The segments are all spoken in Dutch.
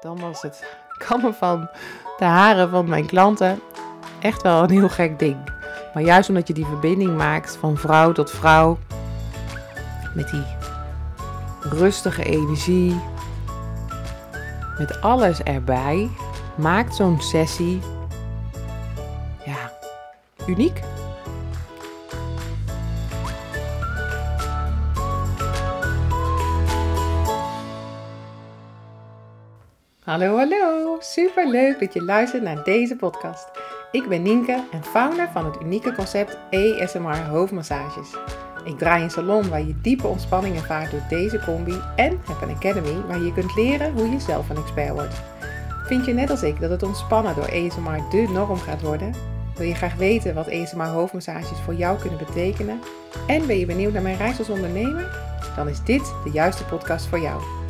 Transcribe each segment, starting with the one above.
dan was het kammen van de haren van mijn klanten echt wel een heel gek ding. Maar juist omdat je die verbinding maakt van vrouw tot vrouw, met die rustige energie, met alles erbij, maakt zo'n sessie ja, uniek. Hallo, hallo. Super leuk dat je luistert naar deze podcast. Ik ben Nienke en founder van het unieke concept ASMR hoofdmassages. Ik draai een salon waar je diepe ontspanning ervaart door deze combi en heb een academy waar je kunt leren hoe je zelf een expert wordt. Vind je net als ik dat het ontspannen door ASMR de norm gaat worden? Wil je graag weten wat ASMR hoofdmassages voor jou kunnen betekenen? En ben je benieuwd naar mijn reis als ondernemer? Dan is dit de juiste podcast voor jou.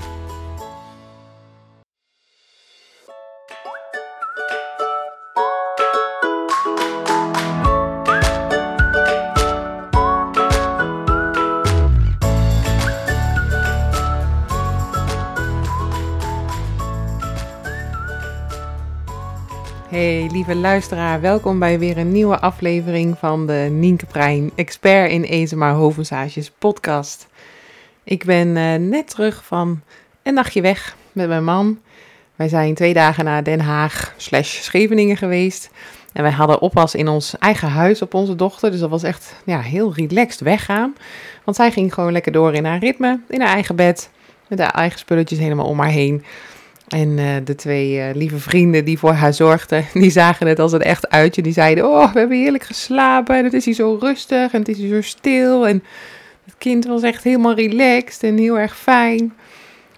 Lieve luisteraar, welkom bij weer een nieuwe aflevering van de Nienke Prijn, expert in ASMR hoofdmassages podcast. Ik ben uh, net terug van een nachtje weg met mijn man. Wij zijn twee dagen naar Den Haag slash Scheveningen geweest. En wij hadden oppas in ons eigen huis op onze dochter. Dus dat was echt ja, heel relaxed weggaan. Want zij ging gewoon lekker door in haar ritme, in haar eigen bed. Met haar eigen spulletjes helemaal om haar heen. En uh, de twee uh, lieve vrienden die voor haar zorgden, die zagen het als een echt uitje. Die zeiden, oh, we hebben heerlijk geslapen en het is hier zo rustig en het is hier zo stil. En het kind was echt helemaal relaxed en heel erg fijn.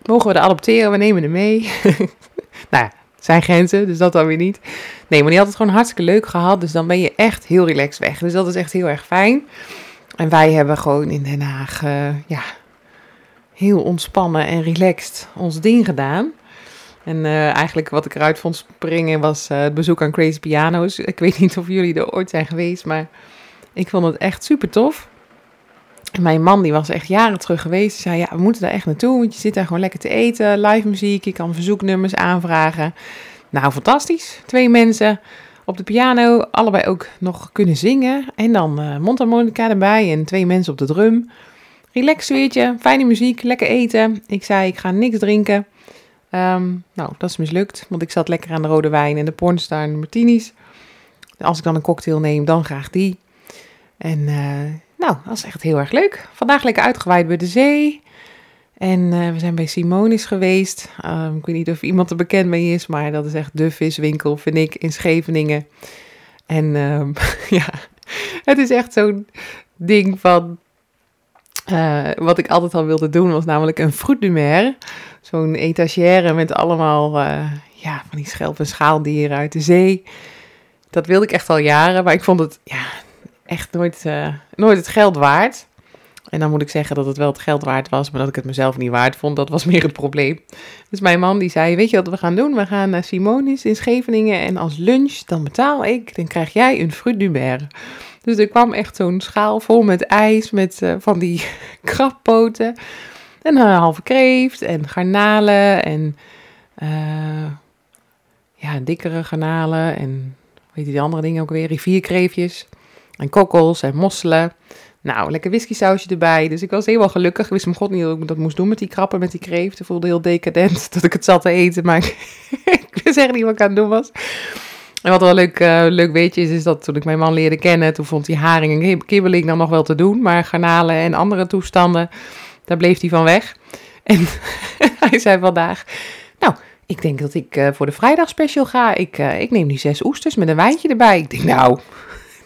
Mogen we de adopteren? We nemen hem mee. nou ja, zijn grenzen, dus dat dan weer niet. Nee, maar die had het gewoon hartstikke leuk gehad. Dus dan ben je echt heel relaxed weg. Dus dat is echt heel erg fijn. En wij hebben gewoon in Den Haag, uh, ja, heel ontspannen en relaxed ons ding gedaan. En uh, eigenlijk wat ik eruit vond springen was uh, het bezoek aan Crazy Piano's. Ik weet niet of jullie er ooit zijn geweest, maar ik vond het echt super tof. Mijn man die was echt jaren terug geweest. Zei, ja, we moeten daar echt naartoe, want je zit daar gewoon lekker te eten. Live muziek, je kan verzoeknummers aanvragen. Nou, fantastisch. Twee mensen op de piano, allebei ook nog kunnen zingen. En dan uh, mondharmonica erbij en twee mensen op de drum. Relax sfeertje, fijne muziek, lekker eten. Ik zei, ik ga niks drinken. Um, nou, dat is mislukt, want ik zat lekker aan de rode wijn en de pornstar en de martinis. Als ik dan een cocktail neem, dan graag die. En uh, nou, dat was echt heel erg leuk. Vandaag lekker uitgewaaid bij de zee. En uh, we zijn bij Simonis geweest. Um, ik weet niet of iemand er bekend mee is, maar dat is echt de viswinkel, vind ik, in Scheveningen. En um, ja, het is echt zo'n ding van... Uh, wat ik altijd al wilde doen, was namelijk een fruit zo'n etagère met allemaal uh, ja, van die schelp- en schaaldieren uit de zee. Dat wilde ik echt al jaren, maar ik vond het ja, echt nooit, uh, nooit het geld waard. En dan moet ik zeggen dat het wel het geld waard was, maar dat ik het mezelf niet waard vond, dat was meer het probleem. Dus mijn man die zei, weet je wat we gaan doen? We gaan naar Simonis in Scheveningen en als lunch, dan betaal ik, dan krijg jij een fruit. Dus er kwam echt zo'n schaal vol met ijs, met uh, van die krabpoten. En een halve kreeft en garnalen en uh, ja, dikkere garnalen en weet je die andere dingen ook weer, rivierkreefjes en kokkels en mosselen. Nou, lekker whisky sausje erbij. Dus ik was helemaal gelukkig. Ik wist mijn god niet hoe ik dat moest doen met die krappen, met die kreeft. Ik voelde heel decadent dat ik het zat te eten, maar ik wist echt niet wat ik aan het doen was. En wat wel leuk, uh, leuk weetje is, is dat toen ik mijn man leerde kennen, toen vond hij haring en kibbeling dan nog wel te doen. Maar garnalen en andere toestanden, daar bleef hij van weg. En hij zei vandaag, nou, ik denk dat ik uh, voor de vrijdagspecial ga. Ik, uh, ik neem die zes oesters met een wijntje erbij. Ik denk, nou,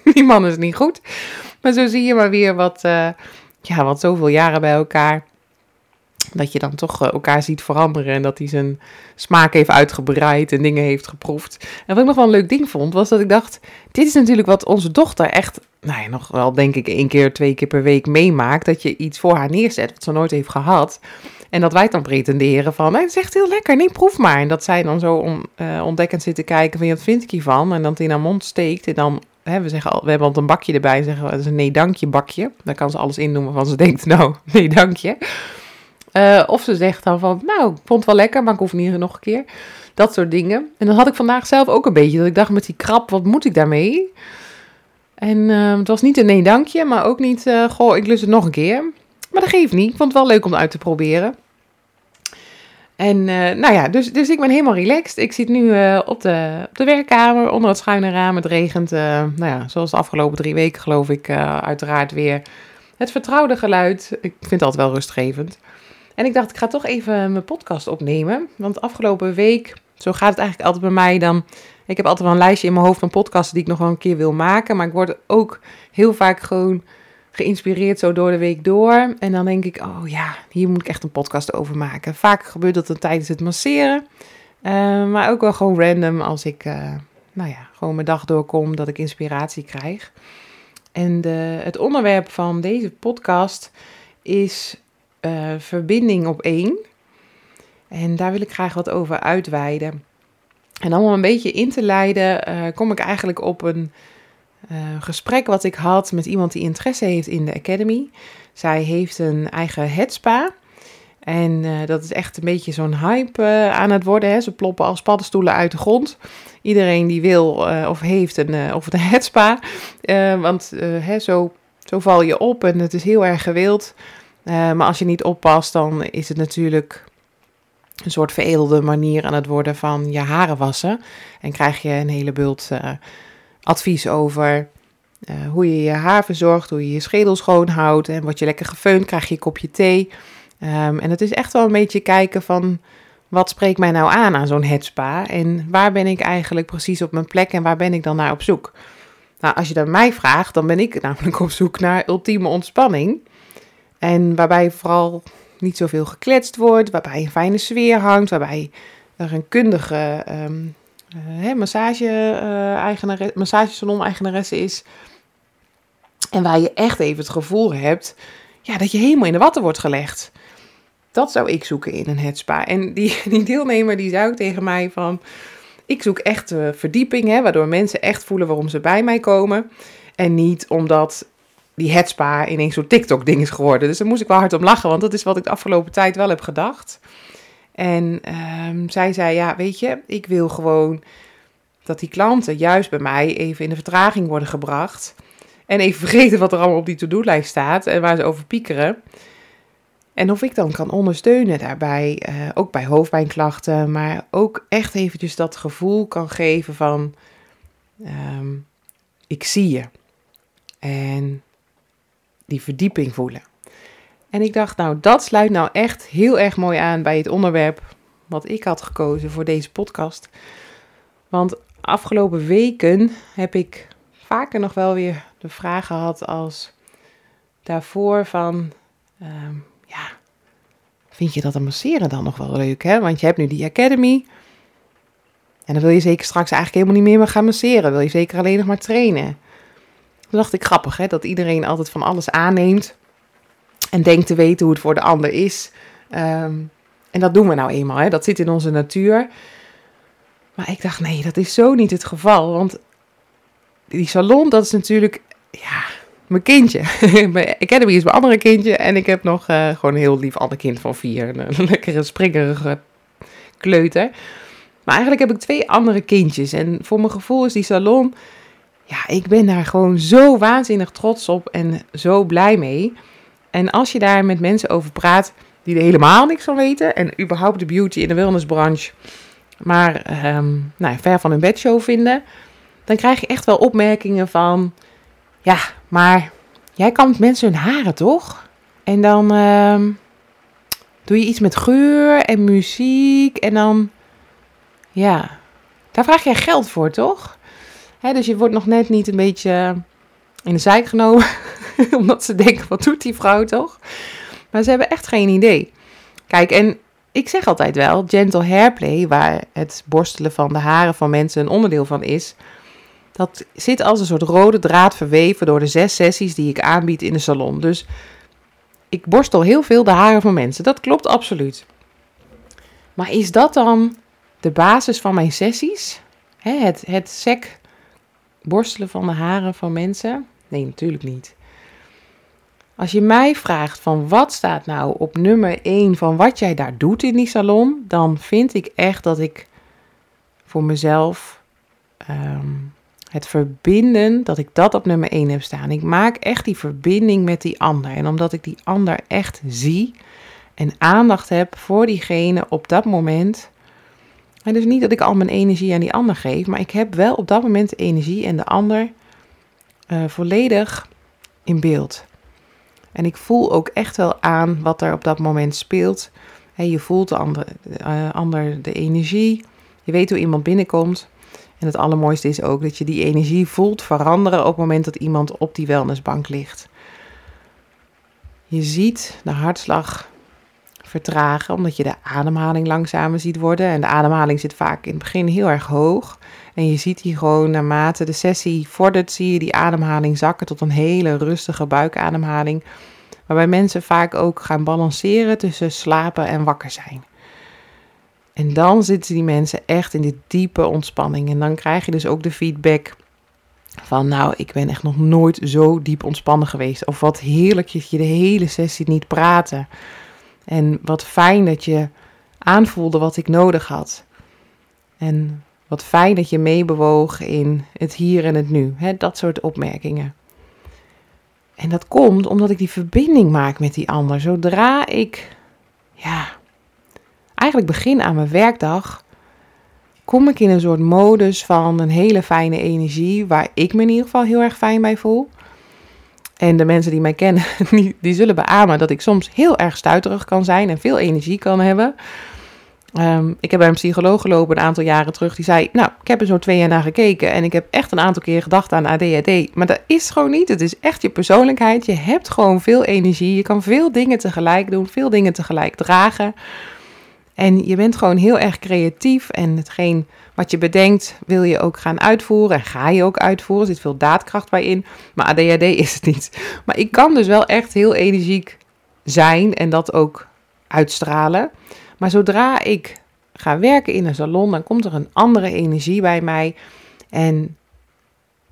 die man is niet goed. Maar zo zie je maar weer wat, ja, wat zoveel jaren bij elkaar. Dat je dan toch elkaar ziet veranderen en dat hij zijn smaak heeft uitgebreid en dingen heeft geproefd. En wat ik nog wel een leuk ding vond, was dat ik dacht: dit is natuurlijk wat onze dochter echt, nou ja, nog wel denk ik één keer, twee keer per week meemaakt. Dat je iets voor haar neerzet wat ze nooit heeft gehad. En dat wij dan pretenderen van, het is echt heel lekker, nee, proef maar. En dat zij dan zo om, uh, ontdekkend zit te kijken van, wat vind ik hiervan? En dan het in haar mond steekt en dan, we zeggen al, we hebben altijd een bakje erbij en zeggen, dat is een nee dankje bakje. Daar kan ze alles in noemen van ze denkt, nou, nee dankje. Eh, of ze zegt dan van, nou, ik vond het wel lekker, maar ik hoef niet nog een keer. Dat soort dingen. En dat had ik vandaag zelf ook een beetje. Dat ik dacht met die krap, wat moet ik daarmee? En uh, het was niet een nee dankje, maar ook niet, uh, goh, ik lust het nog een keer. Maar dat geeft niet. Ik vond het wel leuk om het uit te proberen. En uh, nou ja, dus, dus ik ben helemaal relaxed. Ik zit nu op, de, op de werkkamer onder het schuine raam. Het regent, nou ja, zoals de afgelopen drie weken geloof ik, uiteraard weer. Het vertrouwde geluid. Ik vind het altijd wel rustgevend. En ik dacht, ik ga toch even mijn podcast opnemen. Want afgelopen week, zo gaat het eigenlijk altijd bij mij dan. Ik heb altijd wel een lijstje in mijn hoofd van podcasten die ik nog wel een keer wil maken. Maar ik word ook heel vaak gewoon geïnspireerd zo door de week door. En dan denk ik, oh ja, hier moet ik echt een podcast over maken. Vaak gebeurt dat dan tijdens het masseren. Uh, maar ook wel gewoon random als ik, uh, nou ja, gewoon mijn dag doorkom, dat ik inspiratie krijg. En de, het onderwerp van deze podcast is uh, verbinding op één. En daar wil ik graag wat over uitweiden. En om een beetje in te leiden, uh, kom ik eigenlijk op een uh, gesprek wat ik had met iemand die interesse heeft in de Academy. Zij heeft een eigen headspa. En dat is echt een beetje zo'n hype aan het worden. Hè. Ze ploppen als paddenstoelen uit de grond. Iedereen die wil of heeft een, of een headspa. want hè, zo, zo val je op en het is heel erg gewild. Uh, maar als je niet oppast, dan is het natuurlijk een soort veredelde manier aan het worden van je haren wassen. En krijg je een hele bult uh, advies over uh, hoe je je haar verzorgt, hoe je je schedel schoon houdt. En word je lekker gefeund, krijg je een kopje thee. Um, en het is echt wel een beetje kijken van wat spreekt mij nou aan aan zo'n headspa? En waar ben ik eigenlijk precies op mijn plek en waar ben ik dan naar op zoek? Nou, als je dat mij vraagt, dan ben ik namelijk op zoek naar ultieme ontspanning. En waarbij vooral niet zoveel gekletst wordt, waarbij een fijne sfeer hangt, waarbij er een kundige um, uh, massage, uh, massagesalon-eigenaresse is. En waar je echt even het gevoel hebt ja, dat je helemaal in de watten wordt gelegd. Dat zou ik zoeken in een headspa. En die, deelnemer die zei ook tegen mij van... Ik zoek echt verdieping, hè, waardoor mensen echt voelen waarom ze bij mij komen. En niet omdat die headspa ineens zo'n TikTok-ding is geworden. Dus daar moest ik wel hard om lachen, want dat is wat ik de afgelopen tijd wel heb gedacht. En um, zij zei, ja, weet je, ik wil gewoon dat die klanten juist bij mij even in de vertraging worden gebracht. En even vergeten wat er allemaal op die to-do-lijst staat en waar ze over piekeren. En of ik dan kan ondersteunen daarbij, uh, ook bij hoofdpijnklachten, maar ook echt eventjes dat gevoel kan geven van, um, ik zie je. En die verdieping voelen. En ik dacht, nou, dat sluit nou echt heel erg mooi aan bij het onderwerp wat ik had gekozen voor deze podcast. Want afgelopen weken heb ik vaker nog wel weer de vraag gehad als daarvoor van, uh, ja, vind je dat een masseren dan nog wel leuk, hè? Want je hebt nu die academy en dan wil je zeker straks eigenlijk helemaal niet meer gaan masseren. Wil je zeker alleen nog maar trainen. Dacht ik grappig, hè? dat iedereen altijd van alles aanneemt en denkt te weten hoe het voor de ander is. Um, en dat doen we nou eenmaal, hè? dat zit in onze natuur. Maar ik dacht, nee, dat is zo niet het geval. Want die salon, dat is natuurlijk, ja, mijn kindje. mijn Academy is mijn andere kindje. En ik heb nog uh, gewoon een heel lief ander kind van vier. Een lekkere, springerige kleuter. Maar eigenlijk heb ik twee andere kindjes. En voor mijn gevoel is die salon ja, ik ben daar gewoon zo waanzinnig trots op en zo blij mee. En als je daar met mensen over praat die er helemaal niks van weten en überhaupt de beauty in de wellnessbranche, maar um, nou, ver van hun bedshow vinden, dan krijg je echt wel opmerkingen van, ja, maar jij kan met mensen hun haren toch? En dan um, doe je iets met geur en muziek en dan, ja, daar vraag jij geld voor, toch? Dus je wordt nog net niet een beetje in de zijk genomen. omdat ze denken, wat doet die vrouw toch? Maar ze hebben echt geen idee. Kijk, en ik zeg altijd wel, gentle hairplay, waar het borstelen van de haren van mensen een onderdeel van is, dat zit als een soort rode draad verweven door de zes sessies die ik aanbied in de salon. Dus ik borstel heel veel de haren van mensen. Dat klopt absoluut. Maar is dat dan de basis van mijn sessies? het, het borstelen van de haren van mensen? Nee, natuurlijk niet. Als je mij vraagt van wat staat nou op nummer 1 van wat jij daar doet in die salon, dan vind ik echt dat ik voor mezelf ehm, het verbinden, dat ik dat op nummer 1 heb staan. Ik maak echt die verbinding met die ander. En omdat ik die ander echt zie en aandacht heb voor diegene op dat moment. En dus niet dat ik al mijn energie aan die ander geef, maar ik heb wel op dat moment de energie en de ander uh, volledig in beeld. En ik voel ook echt wel aan wat er op dat moment speelt. je voelt de ander, uh, ander de energie. Je weet hoe iemand binnenkomt. En het allermooiste is ook dat je die energie voelt veranderen op het moment dat iemand op die wellnessbank ligt. Je ziet de hartslag vertragen, omdat je de ademhaling langzamer ziet worden. En de ademhaling zit vaak in het begin heel erg hoog. En je ziet die gewoon naarmate de sessie vordert, zie je die ademhaling zakken tot een hele rustige buikademhaling. Waarbij mensen vaak ook gaan balanceren tussen slapen en wakker zijn. En dan zitten die mensen echt in die diepe ontspanning. En dan krijg je dus ook de feedback van, nou, ik ben echt nog nooit zo diep ontspannen geweest. Of wat heerlijk dat je de hele sessie niet praten. En wat fijn dat je aanvoelde wat ik nodig had. En wat fijn dat je meebewoog in het hier en het nu. Dat soort opmerkingen. En dat komt omdat ik die verbinding maak met die ander. Zodra ik, ja, eigenlijk begin aan mijn werkdag, kom ik in een soort modus van een hele fijne energie, waar ik me in ieder geval heel erg fijn bij voel. En de mensen die mij kennen, die, die zullen beamen dat ik soms heel erg stuiterig kan zijn en veel energie kan hebben. Ehm, ik heb bij een psycholoog gelopen een aantal jaren terug. Die zei: Nou, ik heb er zo twee jaar naar gekeken. En ik heb echt een aantal keer gedacht aan ADHD. Maar dat is gewoon niet. Het is echt je persoonlijkheid. Je hebt gewoon veel energie. Je kan veel dingen tegelijk doen, veel dingen tegelijk dragen. En je bent gewoon heel erg creatief. En hetgeen wat je bedenkt, wil je ook gaan uitvoeren. En ga je ook uitvoeren. Er zit veel daadkracht bij in. Maar ADHD is het niet. Maar ik kan dus wel echt heel energiek zijn en dat ook uitstralen. Maar zodra ik ga werken in een salon, dan komt er een andere energie bij mij. En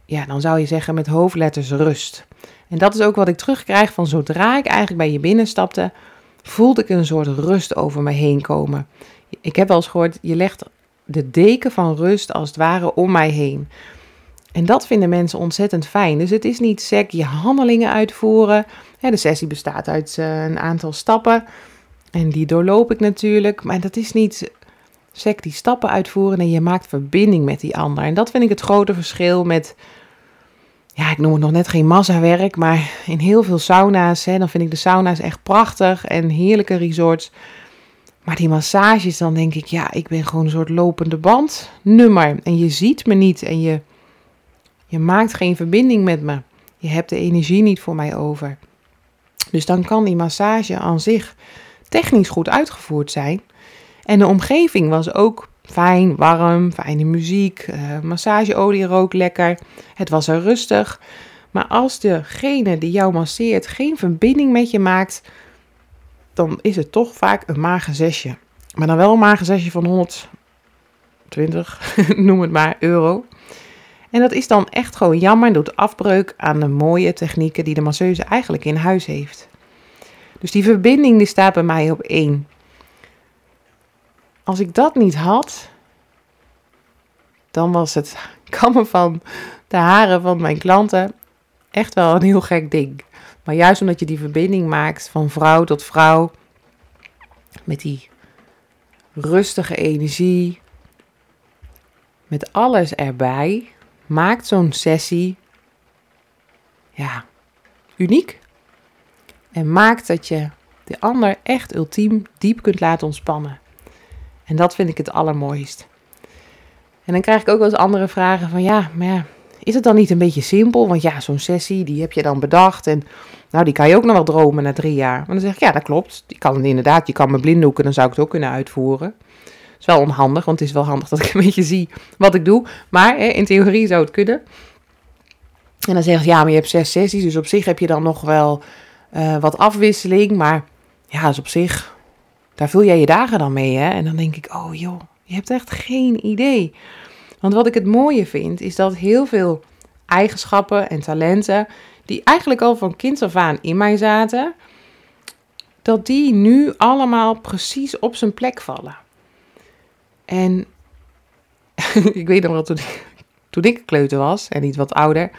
ja, dan zou je zeggen met hoofdletters rust. En dat is ook wat ik terugkrijg van zodra ik eigenlijk bij je binnenstapte, voelde ik een soort rust over me heen komen. Ik heb wel eens gehoord, je legt de deken van rust als het ware om mij heen. En dat vinden mensen ontzettend fijn. Dus het is niet sec je handelingen uitvoeren. de sessie bestaat uit eh, een aantal stappen. En die doorloop ik natuurlijk. Maar dat is niet sec die stappen uitvoeren. En je maakt verbinding met die ander. En dat vind ik het grote verschil met. Ja, ik noem het nog net geen massawerk. Maar in heel veel sauna's. Hè, dan vind ik de sauna's echt prachtig. En heerlijke resorts. Maar die massages, dan denk ik, ja, ik ben gewoon een soort lopende band nummer. En je ziet me niet en je, je maakt geen verbinding met me. Je hebt de energie niet voor mij over. Dus dan kan die massage aan zich technisch goed uitgevoerd zijn. En de omgeving was ook fijn, warm, fijne muziek, uh, massageolie rook lekker. Het was er rustig. Maar als degene die jou masseert geen verbinding met je maakt, dan is het toch vaak een mager zesje. Maar dan wel een mager zesje van 120, noem het maar, euro. En dat is dan echt gewoon jammer en doet afbreuk aan de mooie technieken die de masseuse eigenlijk in huis heeft. Dus die verbinding die staat bij mij op één. Als ik dat niet had, dan was het kammen van de haren van mijn klanten echt wel een heel gek ding. Maar juist omdat je die verbinding maakt van vrouw tot vrouw, met die rustige energie, met alles erbij, maakt zo'n sessie ja, uniek. En maakt dat je de ander echt ultiem diep kunt laten ontspannen. En dat vind ik het allermooist. En dan krijg ik ook wel eens andere vragen van ja, maar ja, is het dan niet een beetje simpel? Want ja, zo'n sessie, die heb je dan bedacht. En nou, die kan je ook nog wel dromen na drie jaar. Maar dan zeg ik, ja, dat klopt. Die kan het inderdaad, je kan me blinddoeken, dan zou ik het ook kunnen uitvoeren. Dat is wel onhandig, want het is wel handig dat ik een beetje zie wat ik doe. Maar hè, in theorie zou het kunnen. En dan zeggen ze, ja, maar je hebt zes sessies, dus op zich heb je dan nog wel uh, wat afwisseling. Maar ja, dus op zich, daar vul jij je dagen dan mee, hè. En dan denk ik, oh joh, je hebt echt geen idee. Want wat ik het mooie vind, is dat heel veel eigenschappen en talenten, die eigenlijk al van kinds af aan in mij zaten, dat die nu allemaal precies op zijn plek vallen. En ik weet nog wel, toen ik, toen ik kleuter was en niet wat ouder,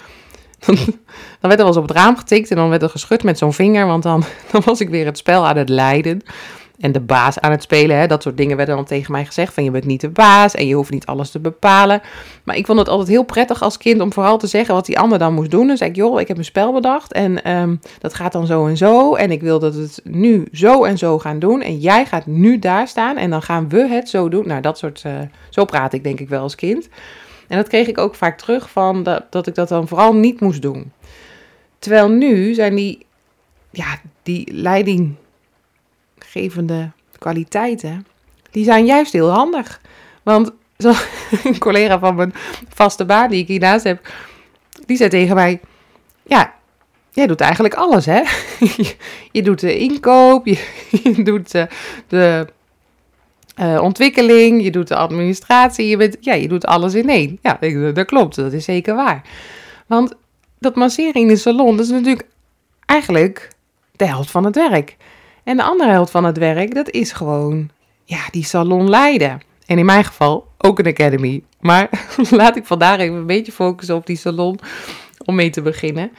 dan, dan werd er wel eens op het raam getikt en dan werd er geschud met zo'n vinger, want dan, dan was ik weer het spel aan het leiden en de baas aan het spelen. Hè. Dat soort dingen werden dan tegen mij gezegd. Van je bent niet de baas en je hoeft niet alles te bepalen. Maar ik vond het altijd heel prettig als kind om vooral te zeggen wat die ander dan moest doen. Dan zei ik, joh, ik heb een spel bedacht en ehm, dat gaat dan zo en zo. En ik wil dat het nu zo en zo gaan doen. En jij gaat nu daar staan en dan gaan we het zo doen. Nou, dat soort, uh, zo praat ik denk ik wel als kind. En dat kreeg ik ook vaak terug van dat, dat ik dat dan vooral niet moest doen. Terwijl nu zijn die, ja, die leiding gevende kwaliteiten, die zijn juist heel handig. Want een collega van mijn vaste baan die ik hiernaast heb, die zei tegen mij, ja, jij doet eigenlijk alles, hè? je doet de inkoop, je, doet de, de uh, ontwikkeling, je doet de administratie, je, bent, ja, je doet alles in één. Ja, dat klopt, dat is zeker waar. Want dat masseren in de salon, dat is natuurlijk eigenlijk de helft van het werk. En de andere helft van het werk, dat is gewoon ja, die salon leiden. En in mijn geval ook een academy. Maar laat ik vandaag even een beetje focussen op die salon om mee te beginnen.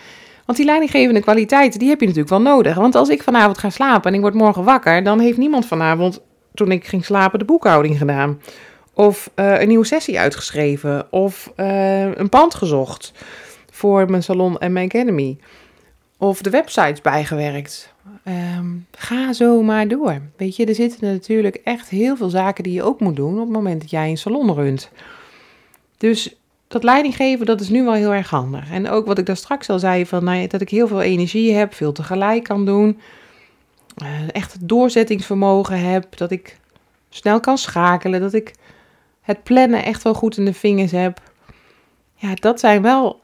Want die leidinggevende kwaliteiten, die heb je natuurlijk wel nodig. Want als ik vanavond ga slapen en ik word morgen wakker, dan heeft niemand vanavond, toen ik ging slapen, de boekhouding gedaan. Of uh, een nieuwe sessie uitgeschreven. Of uh, een pand gezocht voor mijn salon en mijn academy. Of de websites bijgewerkt. Um, ga zo maar door. Weet je, er zitten natuurlijk echt heel veel zaken die je ook moet doen op het moment dat jij een salon runt. Dus dat leidinggeven, dat is nu wel heel erg handig. En ook wat ik daar straks al zei, van, nou, dat ik heel veel energie heb, veel tegelijk kan doen. Uh, echt doorzettingsvermogen heb, dat ik snel kan schakelen, dat ik het plannen echt wel goed in de vingers heb. Ja, dat zijn wel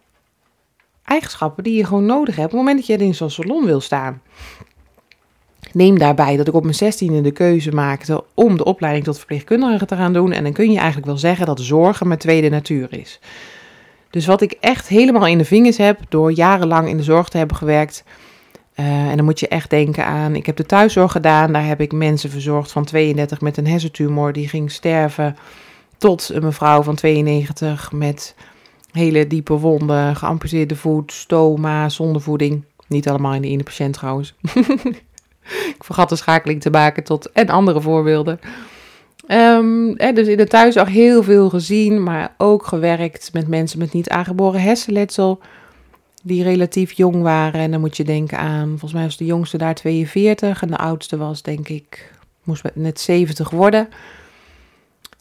eigenschappen die je gewoon nodig hebt op het moment dat je in zo'n salon wil staan. Neem daarbij dat ik op mijn zestiende de keuze maakte om de opleiding tot verpleegkundige te gaan doen. En dan kun je eigenlijk wel zeggen dat zorgen mijn tweede natuur is. Dus wat ik echt helemaal in de vingers heb door jarenlang in de zorg te hebben gewerkt. Uh, en dan moet je echt denken aan, ik heb de thuiszorg gedaan. Daar heb ik mensen verzorgd van 32 met een hersentumor die ging sterven. Tot een mevrouw van 92 met hele diepe wonden, geamputeerde voet, stoma, zonder voeding. Niet allemaal in de ene patiënt trouwens. ik vergat de schakeling te maken tot en andere voorbeelden. Um, dus in de thuiszorg heel veel gezien, maar ook gewerkt met mensen met niet aangeboren hersenletsel. Die relatief jong waren. En dan moet je denken aan, volgens mij was de jongste daar 42 en de oudste was denk ik, moest net 70 worden.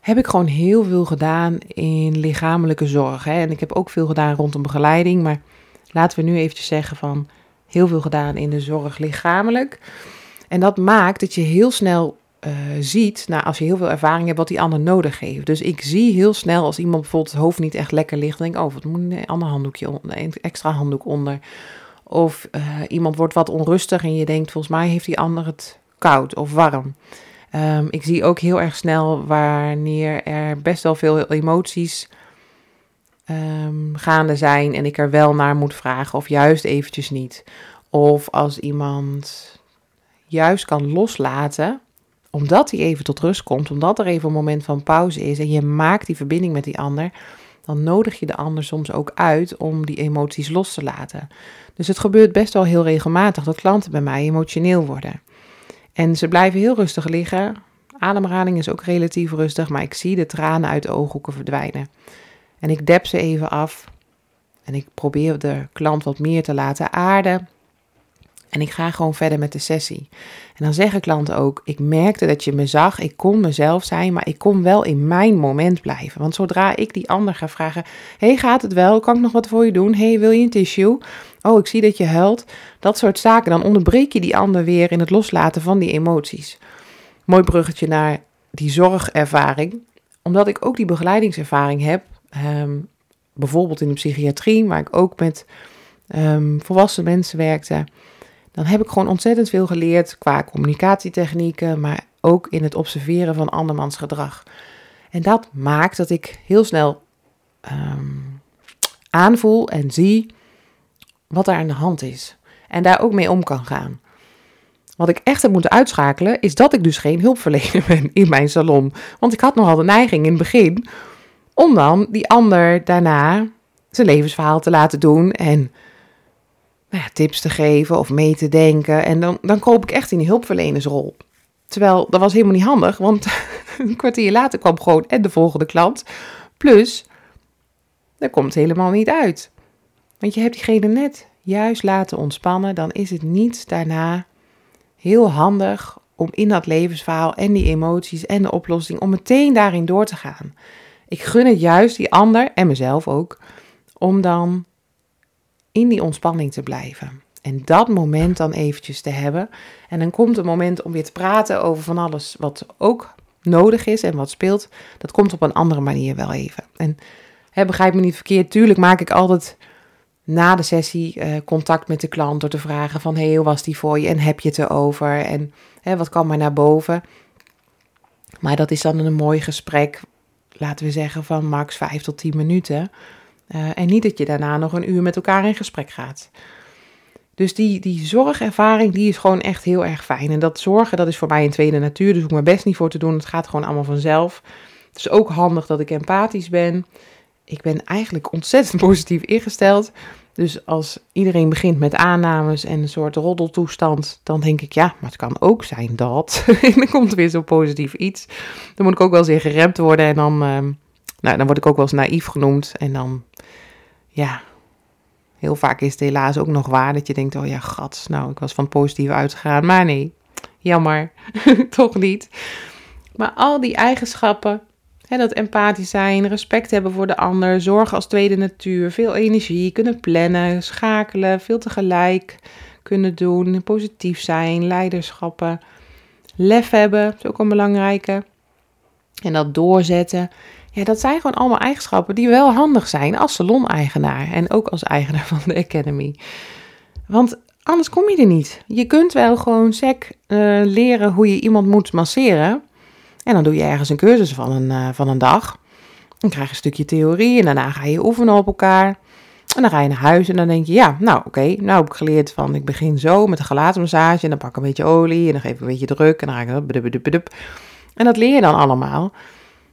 Heb ik gewoon heel veel gedaan in lichamelijke zorg. Hè? En ik heb ook veel gedaan rondom begeleiding. Maar laten we nu eventjes zeggen van heel veel gedaan in de zorg lichamelijk. En dat maakt dat je heel snel uh, ziet, nou, als je heel veel ervaring hebt, wat die ander nodig heeft. Dus ik zie heel snel als iemand bijvoorbeeld het hoofd niet echt lekker ligt, denk ik, oh, wat moet een ander handdoekje een extra handdoek onder. Of uh, iemand wordt wat onrustig en je denkt, volgens mij heeft die ander het koud of warm. Um, ik zie ook heel erg snel wanneer er best wel veel emoties um, gaande zijn en ik er wel naar moet vragen of juist eventjes niet. Of als iemand juist kan loslaten, omdat hij even tot rust komt, omdat er even een moment van pauze is en je maakt die verbinding met die ander, dan nodig je de ander soms ook uit om die emoties los te laten. Dus het gebeurt best wel heel regelmatig dat klanten bij mij emotioneel worden. En ze blijven heel rustig liggen. Ademhaling is ook relatief rustig, maar ik zie de tranen uit de ooghoeken verdwijnen. En ik dep ze even af. En ik probeer de klant wat meer te laten aarden. En ik ga gewoon verder met de sessie. En dan zeggen klanten ook: Ik merkte dat je me zag, ik kon mezelf zijn, maar ik kon wel in mijn moment blijven. Want zodra ik die ander ga vragen: Hey, gaat het wel? Kan ik nog wat voor je doen? Hey, wil je een tissue? Oh, ik zie dat je huilt. Dat soort zaken. Dan onderbreek je die ander weer in het loslaten van die emoties. Mooi bruggetje naar die zorgervaring. Omdat ik ook die begeleidingservaring heb, ehm, bijvoorbeeld in de psychiatrie, waar ik ook met um, volwassen mensen werkte dan heb ik gewoon ontzettend veel geleerd qua communicatietechnieken, maar ook in het observeren van andermans gedrag. En dat maakt dat ik heel snel um, aanvoel en zie wat er aan de hand is. En daar ook mee om kan gaan. Wat ik echt heb moeten uitschakelen, is dat ik dus geen hulpverlener ben in mijn salon. Want ik had nogal de neiging in het begin om dan die ander daarna zijn levensverhaal te laten doen en nou ja, tips te geven of mee te denken. En dan, dan koop ik echt in die hulpverlenersrol. Terwijl dat was helemaal niet handig, want een kwartier later kwam gewoon en de volgende klant. Plus, dat komt helemaal niet uit. Want je hebt diegene net juist laten ontspannen, dan is het niet daarna heel handig om in dat levensverhaal en die emoties en de oplossing, om meteen daarin door te gaan. Ik gun het juist die ander en mezelf ook, om dan in die ontspanning te blijven. En dat moment dan eventjes te hebben. En dan komt het moment om weer te praten over van alles wat ook nodig is en wat speelt. Dat komt op een andere manier wel even. En hè, begrijp me niet verkeerd, tuurlijk maak ik altijd na de sessie uh, contact met de klant door te vragen van hey, hoe was die voor je en heb je het erover en hè, wat kan maar naar boven. Maar dat is dan een mooi gesprek, laten we zeggen van max 5 tot 10 minuten. Uh, en niet dat je daarna nog een uur met elkaar in gesprek gaat. Dus die, die zorgervaring, die is gewoon echt heel erg fijn. En dat zorgen, dat is voor mij een tweede natuur. Dus ik mijn best niet voor te doen. Het gaat gewoon allemaal vanzelf. Het is ook handig dat ik empathisch ben. Ik ben eigenlijk ontzettend positief ingesteld. Dus als iedereen begint met aannames en een soort roddeltoestand, dan denk ik, ja, maar het kan ook zijn dat. en dan komt er weer zo positief iets. Dan moet ik ook wel eens geremd worden en dan, ehm, nou, dan word ik ook wel eens naïef genoemd. En dan, ja, heel vaak is het helaas ook nog waar dat je denkt, oh ja, gat, nou, ik was van positief uitgegaan. Maar nee, jammer, toch niet. Maar al die eigenschappen, dat empathisch zijn, respect hebben voor de ander, zorgen als tweede natuur, veel energie, kunnen plannen, schakelen, veel tegelijk kunnen doen, positief zijn, leiderschappen, lef hebben, is ook een belangrijke. En dat doorzetten. Ja, dat zijn gewoon allemaal eigenschappen die wel handig zijn als salon-eigenaar en ook als eigenaar van de Academy. Want anders kom je er niet. Je kunt wel gewoon sec uh, leren hoe je iemand moet masseren. En dan doe je ergens een cursus van een, uh, van een dag. Dan krijg je een stukje theorie en daarna ga je oefenen op elkaar. En dan ga je naar huis en dan denk je, ja, nou oké, nou heb ik geleerd van ik begin zo met een gelaatmassage en dan pak ik een beetje olie en dan geef ik een beetje druk en dan ga ik En dat leer je dan allemaal.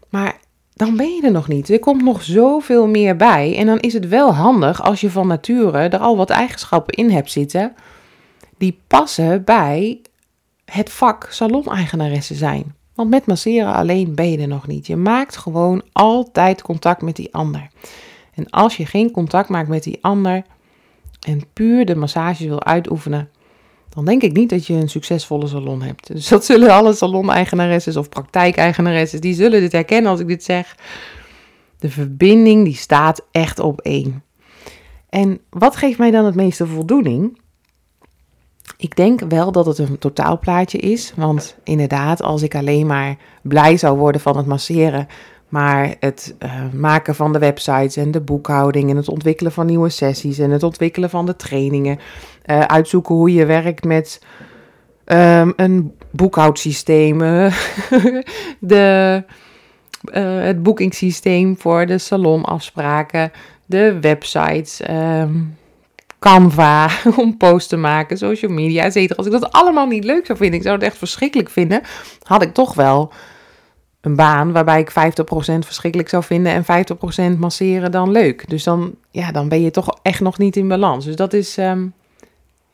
Maar dan ben je er nog niet. Er komt nog zoveel meer bij. En dan is het wel handig als je van nature er al wat eigenschappen in hebt zitten. die passen bij het vak saloneigenaresse zijn. Want met masseren alleen ben je er nog niet. Je maakt gewoon altijd contact met die ander. En als je geen contact maakt met die ander en puur de massages wil uitoefenen, dan denk ik niet dat je een succesvolle salon hebt. Dus dat zullen alle salon-eigenaressen of praktijkeigenaressen, die zullen dit herkennen als ik dit zeg. De verbinding die staat echt op één. En wat geeft mij dan het meeste voldoening? Ik denk wel dat het een totaalplaatje is. Want inderdaad, als ik alleen maar blij zou worden van het masseren, maar het uh, maken van de websites en de boekhouding en het ontwikkelen van nieuwe sessies en het ontwikkelen van de trainingen, uh, uitzoeken hoe je werkt met um, een boekhoudsysteem, de, uh, het boekingssysteem voor de salonafspraken, de websites. Um, Canva om posts te maken, social media, et cetera. Als ik dat allemaal niet leuk zou vinden, ik zou het echt verschrikkelijk vinden, had ik toch wel een baan waarbij ik 50% verschrikkelijk zou vinden en 50% masseren dan leuk. Dus dan, ja, dan ben je toch echt nog niet in balans. Dus dat is, um,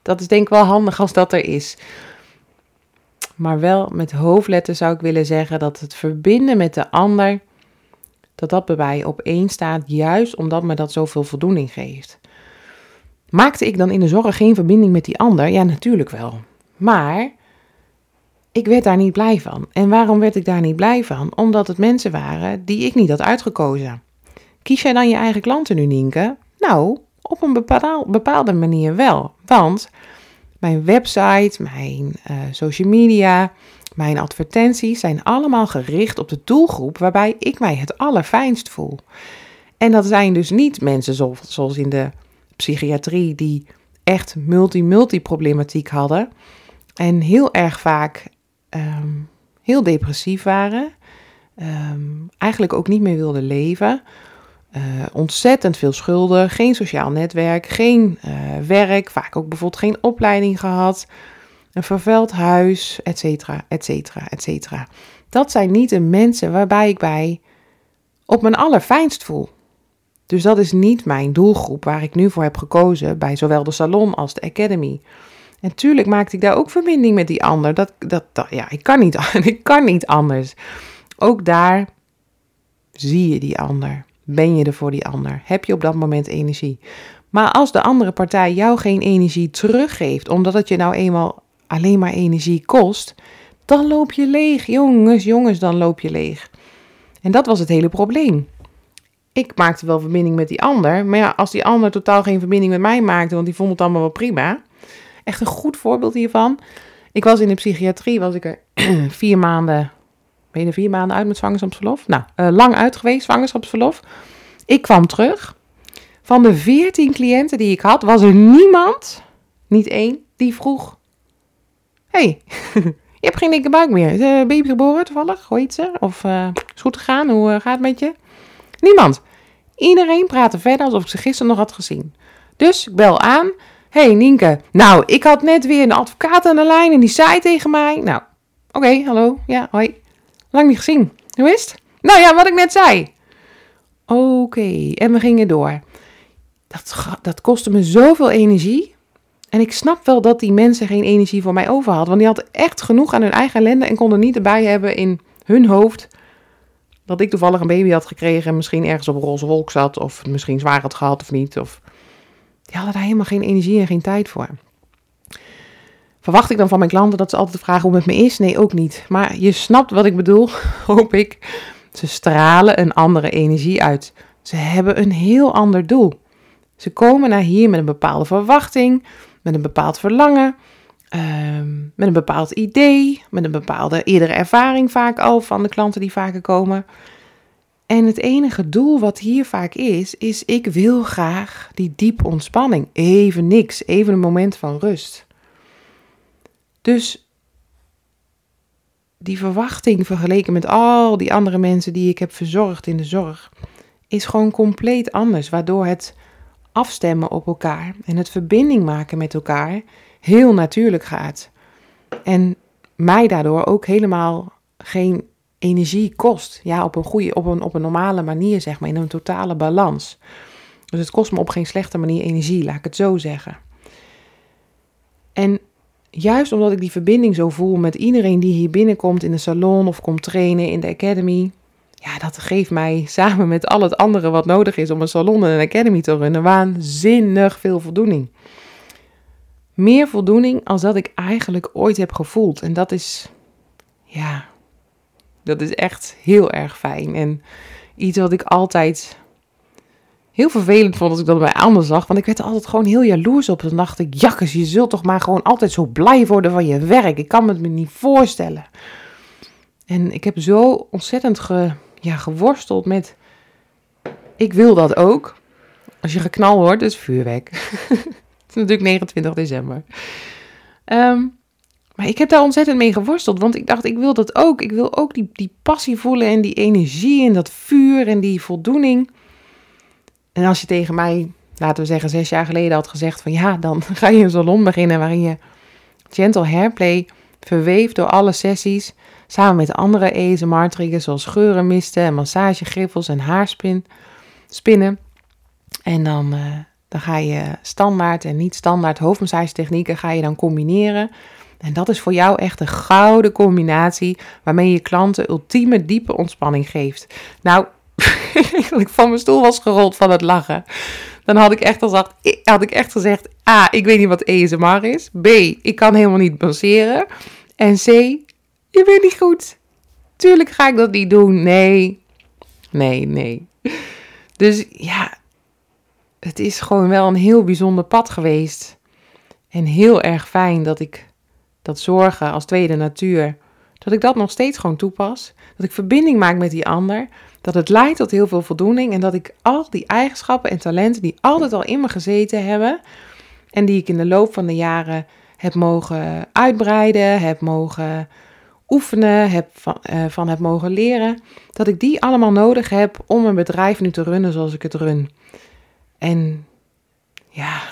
dat is denk ik wel handig als dat er is. Maar wel met hoofdletten zou ik willen zeggen dat het verbinden met de ander, dat dat bij mij op één staat, juist omdat me dat zoveel voldoening geeft. Maakte ik dan in de zorg geen verbinding met die ander? Ja, natuurlijk wel. Maar ik werd daar niet blij van. En waarom werd ik daar niet blij van? Omdat het mensen waren die ik niet had uitgekozen. Kies jij dan je eigen klanten nu, Nienke? Nou, op een bepaalde manier wel. Want mijn website, mijn uh, social media, mijn advertenties zijn allemaal gericht op de doelgroep waarbij ik mij het allerfijnst voel. En dat zijn dus niet mensen zoals in de psychiatrie die echt multi-multi-problematiek hadden. En heel erg vaak um, heel depressief waren. Um, eigenlijk ook niet meer wilden leven. uh, ontzettend veel schulden, geen sociaal netwerk, geen uh, werk, vaak ook bijvoorbeeld geen opleiding gehad, een vervuild huis, et cetera, et cetera, et cetera. Dat zijn niet de mensen waarbij ik bij op mijn allerfijnst voel. Dus dat is niet mijn doelgroep waar ik nu voor heb gekozen bij zowel de salon als de academy. En tuurlijk maakte ik daar ook verbinding met die ander. Dat, dat, dat, ja, ik kan, niet, ik kan niet anders. Ook daar zie je die ander. Ben je er voor die ander? Heb je op dat moment energie? Maar als de andere partij jou geen energie teruggeeft, omdat het je nou eenmaal alleen maar energie kost, dan loop je leeg. Jongens, jongens, dan loop je leeg. En dat was het hele probleem. Ik maakte wel verbinding met die ander, maar ja, als die ander totaal geen verbinding met mij maakte, want die vond het allemaal wel prima. Echt een goed voorbeeld hiervan. Ik was in de psychiatrie, was ik er vier maanden, ben je vier maanden uit met zwangerschapsverlof? Nou, uh, lang uit geweest, zwangerschapsverlof. Ik kwam terug. Van de veertien cliënten die ik had, was er niemand, niet één, die vroeg: hey, je hebt geen dikke buik meer. Is een baby geboren toevallig? Hoe heet ze? Of uh, is goed gegaan? Hoe gaat het met je? Niemand. Iedereen praatte verder alsof ik ze gisteren nog had gezien. Dus ik bel aan. hey, Nienke, nou, ik had net weer een advocaat aan de lijn en die zei tegen mij... Nou, oké, hallo, ja, hoi. Lang niet gezien. Hoe is het? Nou ja, wat ik net zei. Oké, en we gingen door. Dat, dat kostte me zoveel energie. En ik snap wel dat die mensen geen energie voor mij over hadden. Want die hadden echt genoeg aan hun eigen ellende en konden niet erbij hebben in hun hoofd dat ik toevallig een baby had gekregen en misschien ergens op een roze wolk zat of misschien zwaar had gehad of niet. Of die hadden daar helemaal geen energie en geen tijd voor. Verwacht ik dan van mijn klanten dat ze altijd vragen hoe het met me is? Nee, ook niet. Maar je snapt wat ik bedoel, hoop ik. Ze stralen een andere energie uit. Ze hebben een heel ander doel. Ze komen naar hier met een bepaalde verwachting, met een bepaald verlangen, ehm, met een bepaald idee, met een bepaalde eerdere ervaring vaak al van de klanten die vaker komen. En het enige doel wat hier vaak is, is ik wil graag die diepe ontspanning. Even niks, even een moment van rust. Dus die verwachting vergeleken met al die andere mensen die ik heb verzorgd in de zorg, is gewoon compleet anders. Waardoor het afstemmen op elkaar en het verbinding maken met elkaar heel natuurlijk gaat. En mij daardoor ook helemaal geen energie kost. Ja, op een goede, op een, op een normale manier, zeg maar, in een totale balans. Dus het kost me op geen slechte manier energie, laat ik het zo zeggen. En juist omdat ik die verbinding zo voel met iedereen die hier binnenkomt in de salon of komt trainen in de academy, ja, dat geeft mij samen met al het andere wat nodig is om een salon en een academy te runnen, waanzinnig veel voldoening. Meer voldoening als dat ik eigenlijk ooit heb gevoeld. En dat is, ja, dat is echt heel erg fijn. En iets wat ik altijd heel vervelend vond als ik dat bij anderen zag. Want ik werd er altijd gewoon heel jaloers op. Dan dacht ik, jakkes, je zult toch maar gewoon altijd zo blij worden van je werk. Ik kan het me niet voorstellen. En ik heb zo ontzettend ge, ja, geworsteld met, ik wil dat ook. Als je geknal wordt, is vuurwerk. het is natuurlijk 29 december. Um, maar ik heb daar ontzettend mee geworsteld, want ik dacht, ik wil dat ook. Ik wil ook die, die passie voelen en die energie en dat vuur en die voldoening. En als je tegen mij, laten we zeggen, zes jaar geleden had gezegd van ja, dan ga je een salon beginnen waarin je gentle hairplay verweeft door alle sessies, samen met andere ASMR-triggers zoals geuren, misten en massagegriffels en haarspin, spinnen. En dan, uh, dan ga je standaard en niet standaard hoofdmassagetechnieken ga je dan combineren en dat is voor jou echt een gouden combinatie waarmee je klanten ultieme diepe ontspanning geeft. Nou, ik van mijn stoel was gerold van het lachen. Dan had ik echt, gezegd, had ik echt gezegd: A, ik weet niet wat ESMR is. B, ik kan helemaal niet baseren. En C, je bent niet goed. Tuurlijk ga ik dat niet doen. Nee, nee, nee. Dus ja, het is gewoon wel een heel bijzonder pad geweest. En heel erg fijn dat ik dat zorgen als tweede natuur, dat ik dat nog steeds gewoon toepas. Dat ik verbinding maak met die ander. Dat het leidt tot heel veel voldoening. En dat ik al die eigenschappen en talenten die altijd al in me gezeten hebben. En die ik in de loop van de jaren heb mogen uitbreiden, heb mogen oefenen, heb van, uh, van heb mogen leren, dat ik die allemaal nodig heb om mijn bedrijf nu te runnen zoals ik het run. En ja,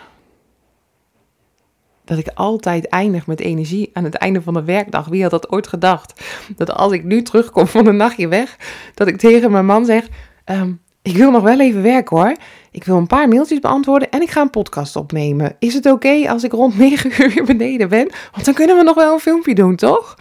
dat ik altijd eindig met energie aan het einde van de werkdag. Wie had dat ooit gedacht? Dat als ik nu terugkom van een nachtje weg, dat ik tegen mijn man zeg: ehm, Ik wil nog wel even werken hoor. Ik wil een paar mailtjes beantwoorden en ik ga een podcast opnemen. Is het oké als ik rond 9 uur weer beneden ben? Want dan kunnen we nog wel een filmpje doen, toch?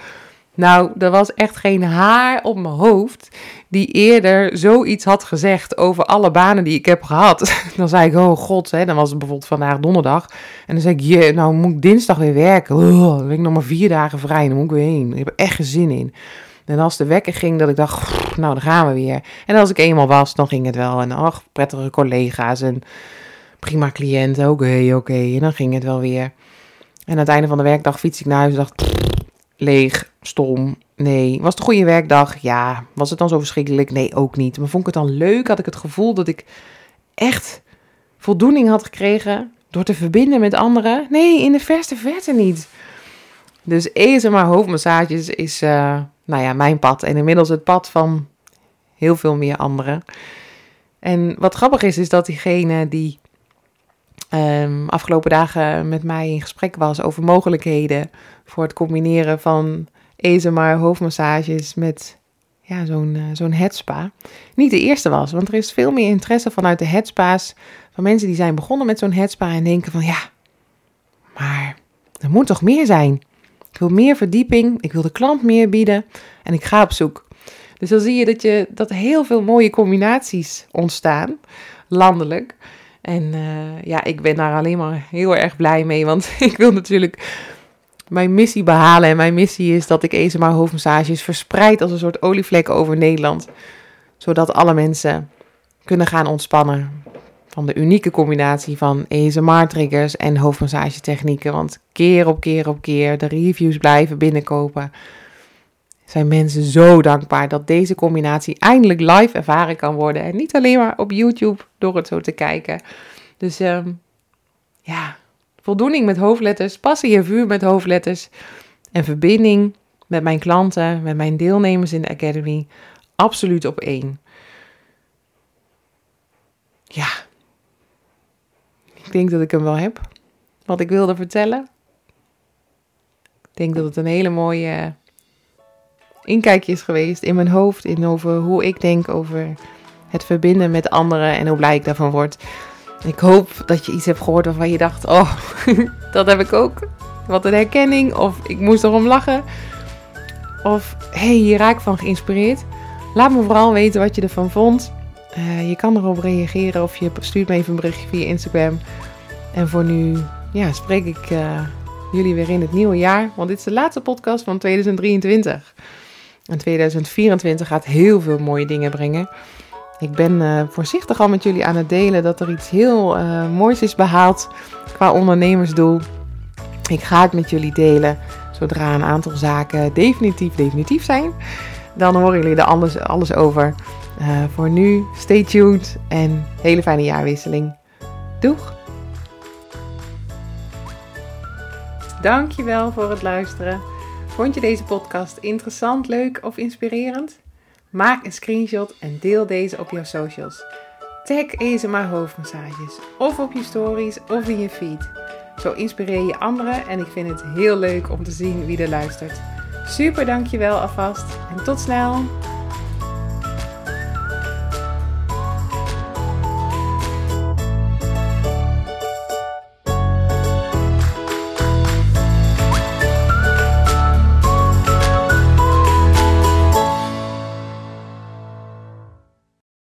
Nou, er was echt geen haar op mijn hoofd die eerder zoiets had gezegd over alle banen die ik heb gehad. Dan zei ik, oh god, hè, dan was het bijvoorbeeld vandaag donderdag. En dan zei ik, je, nou moet ik dinsdag weer werken. Oh, dan ben ik nog maar vier dagen vrij, dan moet ik weer heen. Ik heb er echt geen zin in. En als de wekker ging, dat ik dacht, nou dan gaan we weer. En als ik eenmaal was, dan ging het wel. En ach, prettige collega's en prima cliënten, oké, oké. En dan ging het wel weer. En aan het einde van de werkdag fiets ik naar huis en dacht, leeg, stom. Nee. Was het een goede werkdag? Ja. Was het dan zo verschrikkelijk? Nee, ook niet. Maar vond ik het dan leuk? Had ik het gevoel dat ik echt voldoening had gekregen door te verbinden met anderen? Nee, in de verste verte niet. Dus maar hoofdmassages is, uh, nou ja, mijn pad. En inmiddels het pad van heel veel meer anderen. En wat grappig is, is dat diegene die um, afgelopen dagen met mij in gesprek was over mogelijkheden voor het combineren van ASMR hoofdmassages met ja, zo'n uh, zo'n headspa. Niet de eerste was, want er is veel meer interesse vanuit de headspa's van mensen die zijn begonnen met zo'n headspa en denken van ja, maar er moet toch meer zijn. Ik wil meer verdieping, ik wil de klant meer bieden en ik ga op zoek. Dus dan zie je dat, je, dat heel veel mooie combinaties ontstaan, landelijk. En uh, ja, ik ben daar alleen maar heel erg blij mee, want ik wil natuurlijk mijn missie behalen. En mijn missie is dat ik ESMA hoofdmassages verspreid als een soort olievlek over Nederland. Zodat alle mensen kunnen gaan ontspannen van de unieke combinatie van ASMR-triggers en hoofdmassagetechnieken. Want keer op keer op keer de reviews blijven binnenkopen. Zijn mensen zo dankbaar dat deze combinatie eindelijk live ervaren kan worden. En niet alleen maar op YouTube door het zo te kijken. Dus um, ja, voldoening met hoofdletters, passie en vuur met hoofdletters en verbinding met mijn klanten, met mijn deelnemers in de Academy, absoluut op één. Ja, ik denk dat ik hem wel heb. Wat ik wilde vertellen. Ik denk dat het een hele mooie inkijkje is geweest in mijn hoofd, in over hoe ik denk over het verbinden met anderen en hoe blij ik daarvan word. Ik hoop dat je iets hebt gehoord waarvan je dacht: Oh, dat heb ik ook. Wat een herkenning. Of ik moest erom lachen. Of hey, hier raak ik van geïnspireerd. Laat me vooral weten wat je ervan vond. Uh, je kan erop reageren of je stuurt me even een berichtje via Instagram. En voor nu ja, spreek ik uh, jullie weer in het nieuwe jaar. Want dit is de laatste podcast van 2023. En 2024 gaat heel veel mooie dingen brengen. Ik ben uh, voorzichtig al met jullie aan het delen dat er iets heel uh, moois is behaald qua ondernemersdoel. Ik ga het met jullie delen zodra een aantal zaken definitief, definitief zijn. Dan horen jullie er alles, alles over. Uh, voor nu, stay tuned en hele fijne jaarwisseling. Doeg! Dankjewel voor het luisteren. Vond je deze podcast interessant, leuk of inspirerend? Maak een screenshot en deel deze op jouw socials. Tag maar hoofdmassages of op je stories of in je feed. Zo inspireer je anderen en ik vind het heel leuk om te zien wie er luistert. Super dankjewel alvast en tot snel!